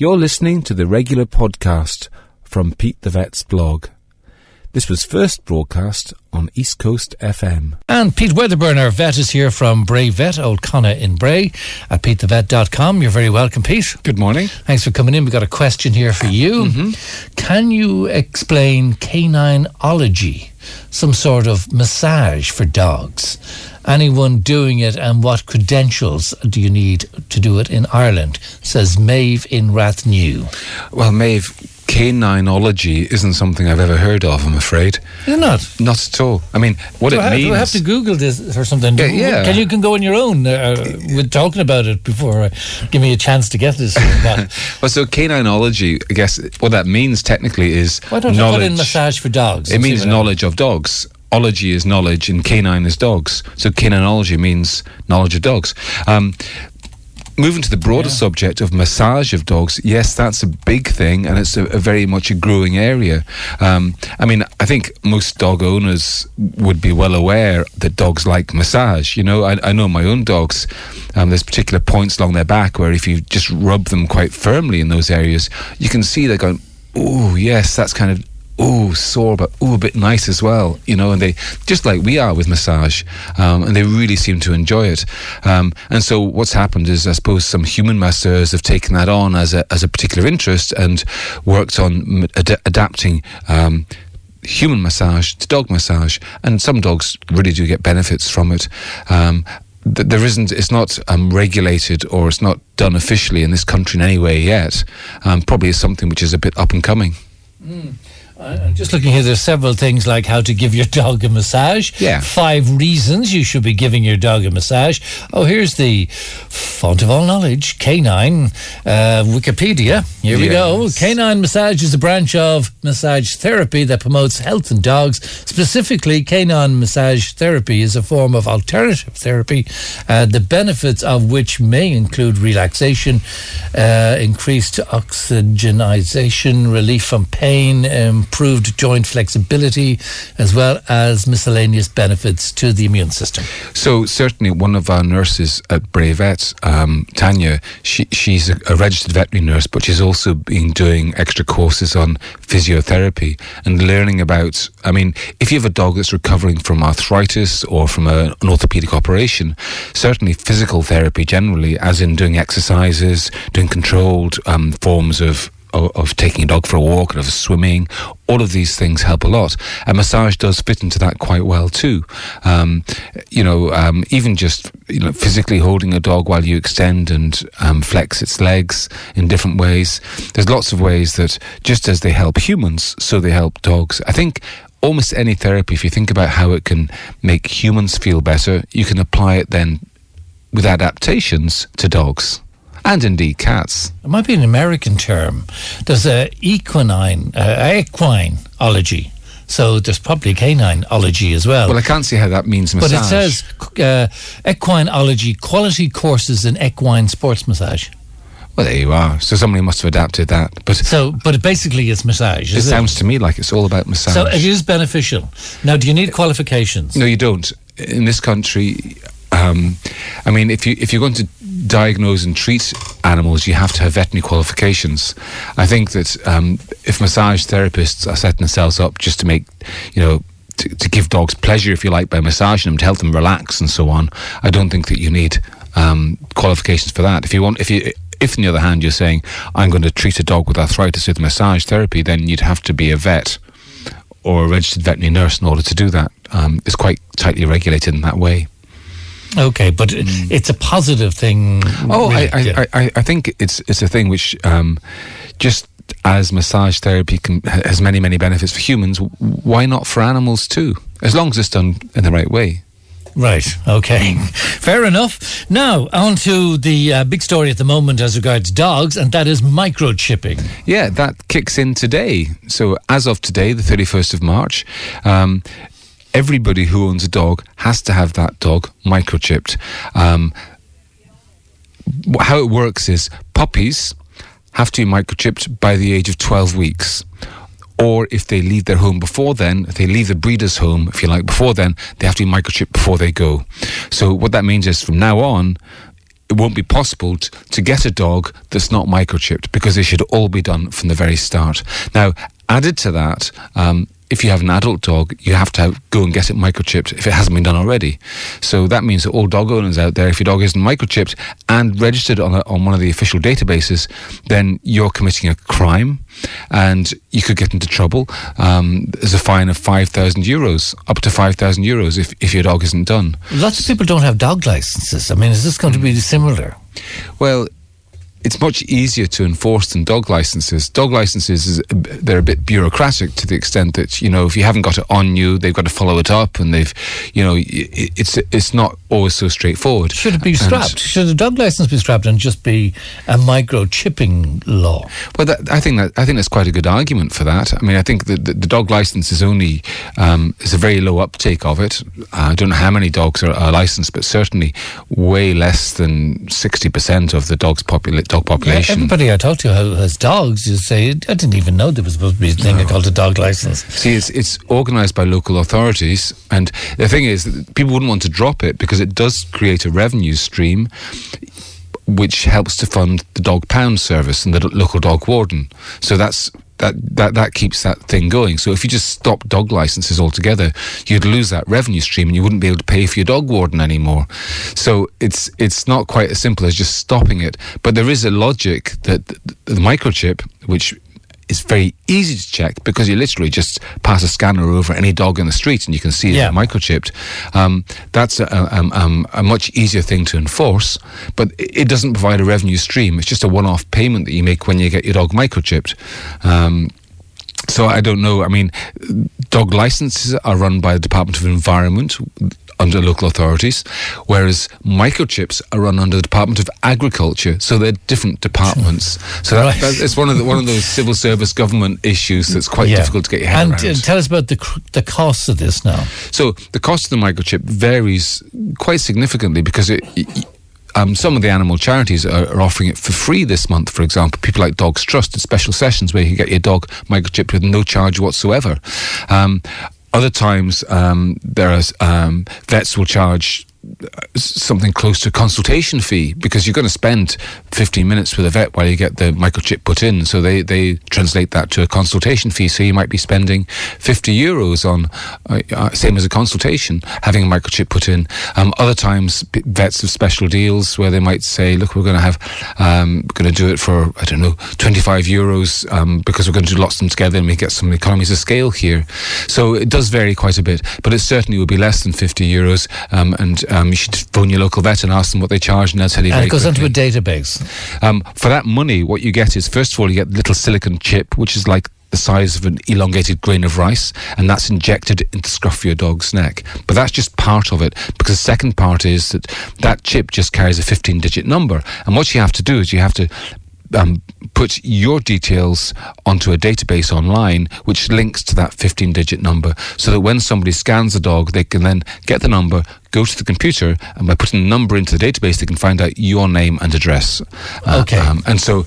You're listening to the regular podcast from Pete the Vet's blog. This was first broadcast on East Coast FM. And Pete Wedderburn, our vet, is here from Bray Vet, Old Connaught in Bray, at petethevet.com. You're very welcome, Pete. Good morning. Thanks for coming in. We've got a question here for you. Mm-hmm. Can you explain canineology, some sort of massage for dogs? Anyone doing it, and what credentials do you need to do it in Ireland? Says Maeve in Rathnew. Well, Maeve, canineology isn't something I've ever heard of, I'm afraid. It not? Not at all. I mean, what do, it I, means. do I have to Google this or something? Yeah, yeah. Can you can go on your own uh, with talking about it before uh, give me a chance to get this? well, so canineology, I guess, what that means technically is Why don't knowledge. you put in massage for dogs? It means knowledge of dogs. Ology is knowledge, and canine is dogs. So canineology means knowledge of dogs. Um, moving to the broader Yeah. subject of massage of dogs, yes, that's a big thing, and it's a, a very much a growing area. Um, I mean, I think most dog owners would be well aware that dogs like massage. You know, I, I know my own dogs. Um, there's particular points along their back where if you just rub them quite firmly in those areas, you can see they're going, "Oh, yes, that's kind of." Oh sore but oh a bit nice as well you know and they just like we are with massage um, and they really seem to enjoy it. Um, and so what's happened is I suppose some human masseurs have taken that on as a, as a particular interest and worked on ad- adapting um, human massage to dog massage. And some dogs really do get benefits from it. Um, th- there isn't it's not um, regulated or it's not done officially in this country in any way yet. Um, probably is something which is a bit up and coming I'm just looking here. There's several things like how to give your dog a massage. Yeah. Five reasons you should be giving your dog a massage. Oh, here's the font of all knowledge, canine uh, Wikipedia. Here we go. Canine massage is a branch of massage therapy that promotes health in dogs. Specifically, canine massage therapy is a form of alternative therapy, uh, the benefits of which may include relaxation, uh, increased oxygenization, relief from pain, improved joint flexibility, as well as miscellaneous benefits to the immune system. So certainly, one of our nurses at Bray Vet, um, Tanya, she, she's a, a registered veterinary nurse, but she's also been doing extra courses on physiotherapy and learning about. I mean, if you have a dog that's recovering from arthritis or from a, an orthopedic operation, certainly physical therapy generally, as in doing exercises, doing controlled um, forms of of, taking a dog for a walk and of swimming. All of these things help a lot. And massage does fit into that quite well too. Um, you know, um, even just you know, physically holding a dog while you extend and um, flex its legs in different ways. There's lots of ways that just as they help humans, so they help dogs. I think almost any therapy, if you think about how it can make humans feel better, you can apply it then with adaptations to dogs and indeed cats. It might be an American term. There's a equine, uh, equineology. So there's probably canine canineology as well. Well, I can't see how that means massage. but it says uh, equineology, quality courses in equine sports massage. Well, there you are. So somebody must have adapted that. But So, but it basically it's massage. It sounds to me like it's all about massage. So it is beneficial. Now, do you need qualifications? no, you don't. In this country, um, I mean, if you if you're going to diagnose and treat animals, you have to have veterinary qualifications. I think that um, if massage therapists are setting themselves up just to make, you know. To, to give dogs pleasure, if you like, by massaging them to help them relax and so on. I don't think that you need um, qualifications for that. If you want, if you, if on the other hand you're saying I'm going to treat a dog with arthritis with massage therapy, then you'd have to be a vet or a registered veterinary nurse in order to do that. Um, it's quite tightly regulated in that way. Okay, but it's a positive thing. Mm. Oh, really, I. I, I, I think it's it's a thing which um, just as massage therapy can, has many many benefits for humans, why not for animals too? As long as it's done in the right way. Right. Okay. Fair enough. Now on to the uh, big story at the moment as regards dogs, and that is microchipping. Yeah, that kicks in today. So as of today, the thirty first of March. Um, Everybody who owns a dog has to have that dog microchipped. Um, how it works is puppies have to be microchipped by the age of 12 weeks. Or if they leave their home before then, if they leave the breeder's home, if you like, before then, they have to be microchipped before they go. So what that means is from now on, it won't be possible t- to get a dog that's not microchipped because they should all be done from the very start. Now, added to that, um, if you have an adult dog, you have to have, go and get it microchipped if it hasn't been done already. So that means that all dog owners out there, if your dog isn't microchipped and registered on, a, on one of the official databases, then you're committing a crime and you could get into trouble. Um, there's a fine of 5,000 euros, up to 5,000 euros if, if your dog isn't done. Lots of people don't have dog licenses. I mean, is this going to be similar? Well, it's much easier to enforce than dog licenses. Dog licenses is they're a bit bureaucratic to the extent that you know if you haven't got it on you, they've got to follow it up, and they've you know it's it's not always so straightforward. Should it be scrapped? And Should a dog license be scrapped and just be a microchipping law? Well, that, I think that I think that's quite a good argument for that. I mean, I think that the, the dog license is only um, is a very low uptake of it. I don't know how many dogs are, are licensed, but certainly way less than sixty percent of the dogs populate dog population. Yeah, everybody I talk to who has dogs, you say, I didn't even know there was supposed to be a thing no. called a dog license. See, it's, it's organised by local authorities. And the thing is, people wouldn't want to drop it because it does create a revenue stream which helps to fund the dog pound service and the local dog warden. So that's that, that that keeps that thing going. So if you just stop dog licenses altogether, you'd lose that revenue stream and you wouldn't be able to pay for your dog warden anymore. So it's it's not quite as simple as just stopping it. But there is a logic that the microchip, which is very easy to check because you literally just pass a scanner over any dog in the street and you can see yeah. it's microchipped. Um, that's a, a, um, a, much easier thing to enforce, but it doesn't provide a revenue stream. It's just a one-off payment that you make when you get your dog microchipped. Um, so I don't know. I mean, dog licenses are run by the Department of Environment under local authorities, whereas microchips are run under the Department of Agriculture. So they're different departments. So right. that, it's one of the, one of those civil service government issues that's quite yeah. difficult to get your head and, around. And uh, tell us about the the costs of this now. So the cost of the microchip varies quite significantly because it, it um, some of the animal charities are, are, offering it for free this month, for example. People like Dogs Trust at special sessions where you can get your dog microchipped with no charge whatsoever. Um, other times, um, there are um, vets will charge something close to a consultation fee because you're going to spend 15 minutes with a vet while you get the microchip put in. So they, they translate that to a consultation fee. So you might be spending 50 euros on, uh, uh, same as a consultation, having a microchip put in. Um, other times, vets have special deals where they might say, look, we're going to have, um, going to do it for, I don't know, 25 euros um, because we're going to do lots of them together and we get some economies of scale here. So it does vary quite a bit, but it certainly would be less than 50 euros. Um, and um, you should phone your local vet and ask them what they charge, and they'll tell you. And it goes quickly. onto a database. Um, for that money, what you get is first of all you get a little silicon chip, which is like the size of an elongated grain of rice, and that's injected into scruff your dog's neck. But that's just part of it, because the second part is that that chip just carries a 15 digit number. And what you have to do is you have to um, put your details onto a database online, which links to that 15 digit number, so that when somebody scans a dog, they can then get the number, go to the computer, and by putting the number into the database, they can find out your name and address. Uh, okay. Um, and so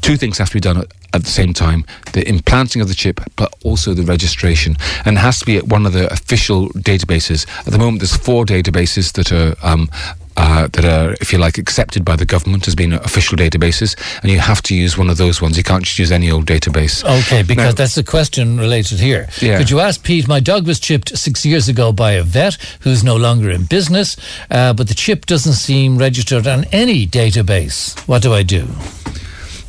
two things have to be done at, at, the same time the implanting of the chip, but also the registration. And it has to be at one of the official databases. At the moment, there's four databases that are. Um, uh, that are, if you like, accepted by the government as being official databases, and you have to use one of those ones. You can't just use any old database. Okay, because now, that's the question related here. Yeah. Could you ask Pete? My dog was chipped six years ago by a vet who's no longer in business, uh, but the chip doesn't seem registered on any database. What do I do?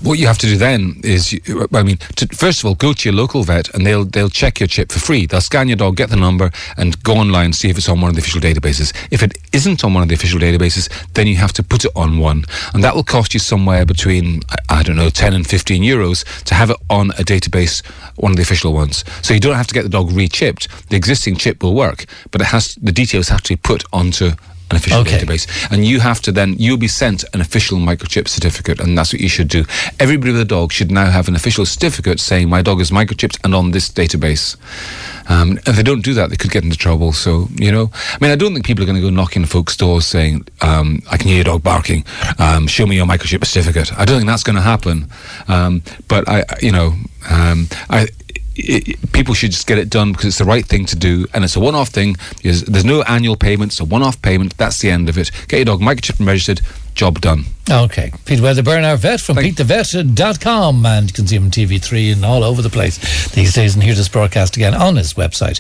What you have to do then is, I mean, to, first of all, go to your local vet and they'll they'll check your chip for free. They'll scan your dog, get the number, and go online and see if it's on one of the official databases. If it isn't on one of the official databases, then you have to put it on one, and that will cost you somewhere between I, I don't know, ten and fifteen euros to have it on a database, one of the official ones. So you don't have to get the dog re-chipped. The existing chip will work, but it has the details have to be put onto an official okay. database. And you have to then, you'll be sent an official microchip certificate, and that's what you should do. Everybody with a dog should now have an official certificate saying, my dog is microchipped and on this database. Um, if they don't do that, they could get into trouble. So, you know, I mean, I don't think people are going to go knocking folks' doors saying, um, I can hear your dog barking, um, show me your microchip certificate. I don't think that's going to happen. Um, but I, you know, um, I, it, people should just get it done because it's the right thing to do, and it's a one-off thing. There's, no annual payments, a one-off payment. That's the end of it. Get your dog microchipped and registered. Job done. Okay. Pete Wedderburn, our vet from PeteTheVet.com, and you can see him on TV3 and all over the place these days, and hear this broadcast again on his website.